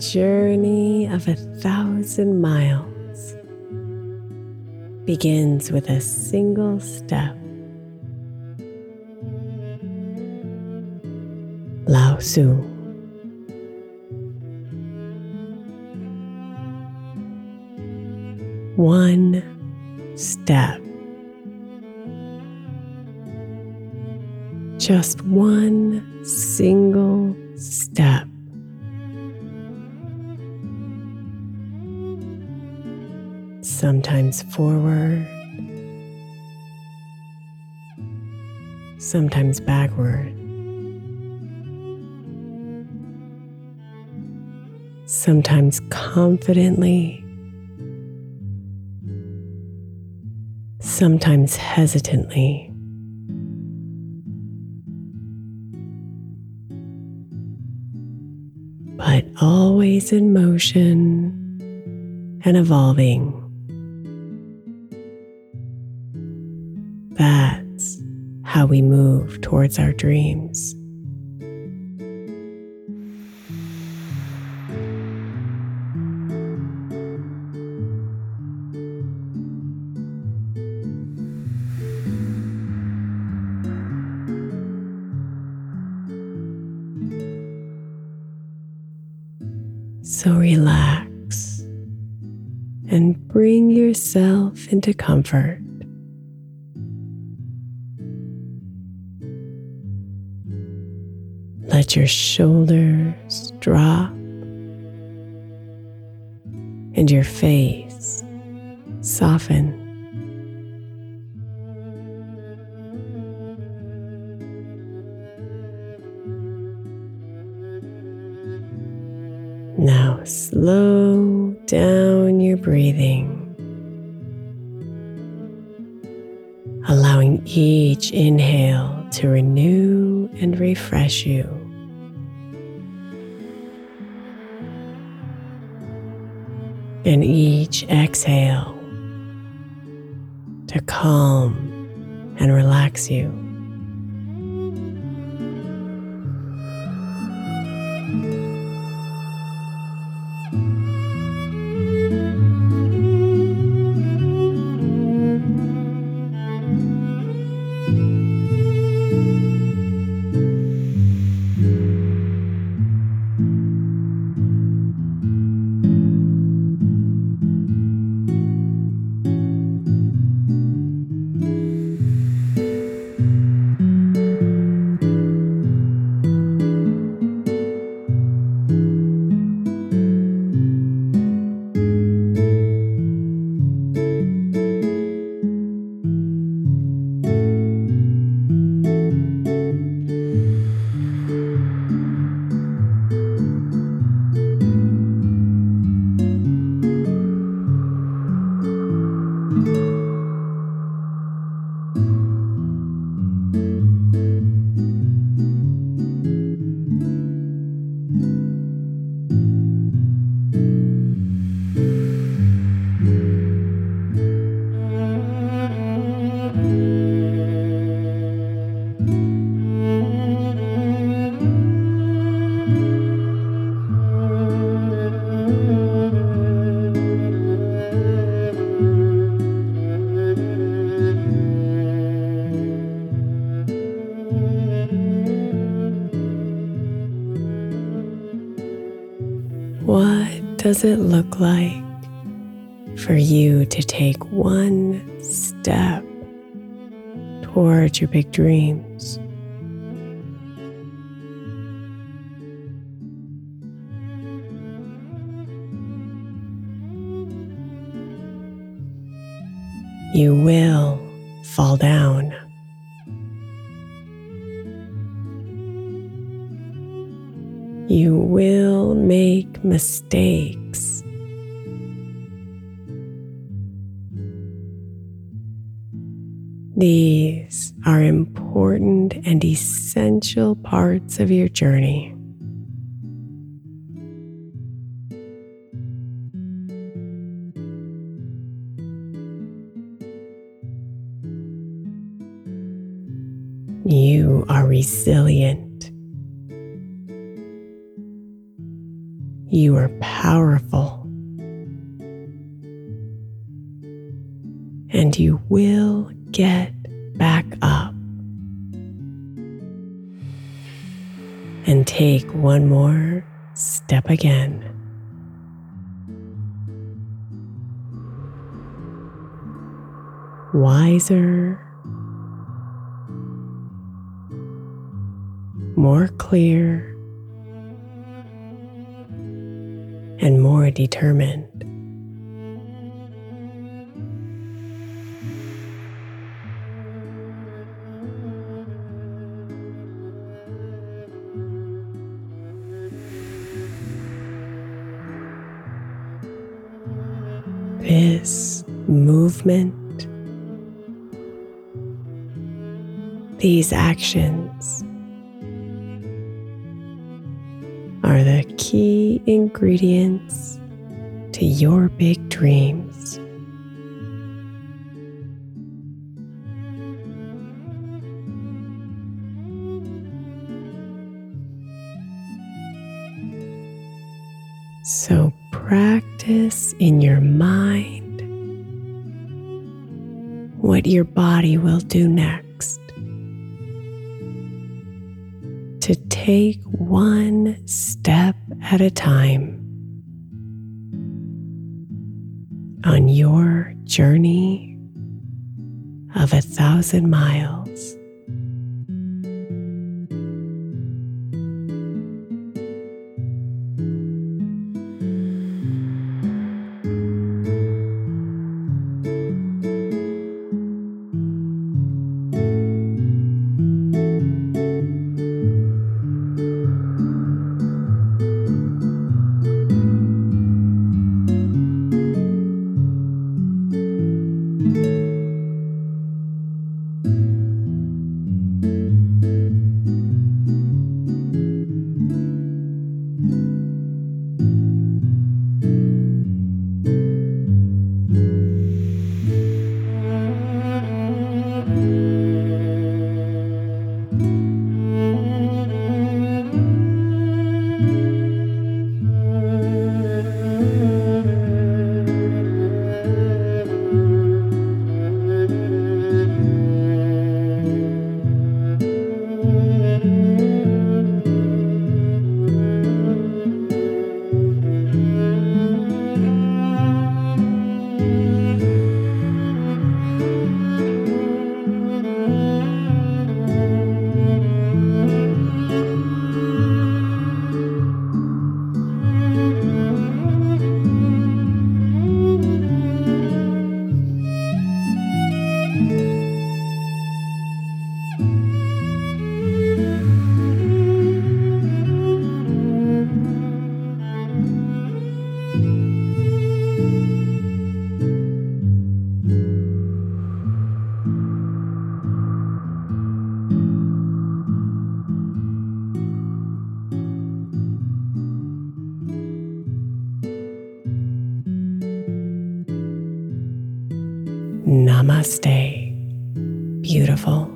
journey of a thousand miles begins with a single step. Lao Tzu. One step. Just one single step. Sometimes forward, sometimes backward, sometimes confidently, sometimes hesitantly. But always in motion and evolving. How we move towards our dreams. So relax and bring yourself into comfort. Your shoulders drop and your face soften. Now slow down your breathing, allowing each inhale to renew and refresh you. Each exhale to calm and relax you. Does it look like for you to take one step towards your big dreams? You will fall down. You will make mistakes. These are important and essential parts of your journey. You are resilient. You are powerful. And you will get back up. And take one more step again. Wiser more clear, and more determined. This movement, these actions key ingredients to your big dreams. So practice in your mind what your body will do next. To take one step at a time on your journey of a thousand miles. Namaste, beautiful.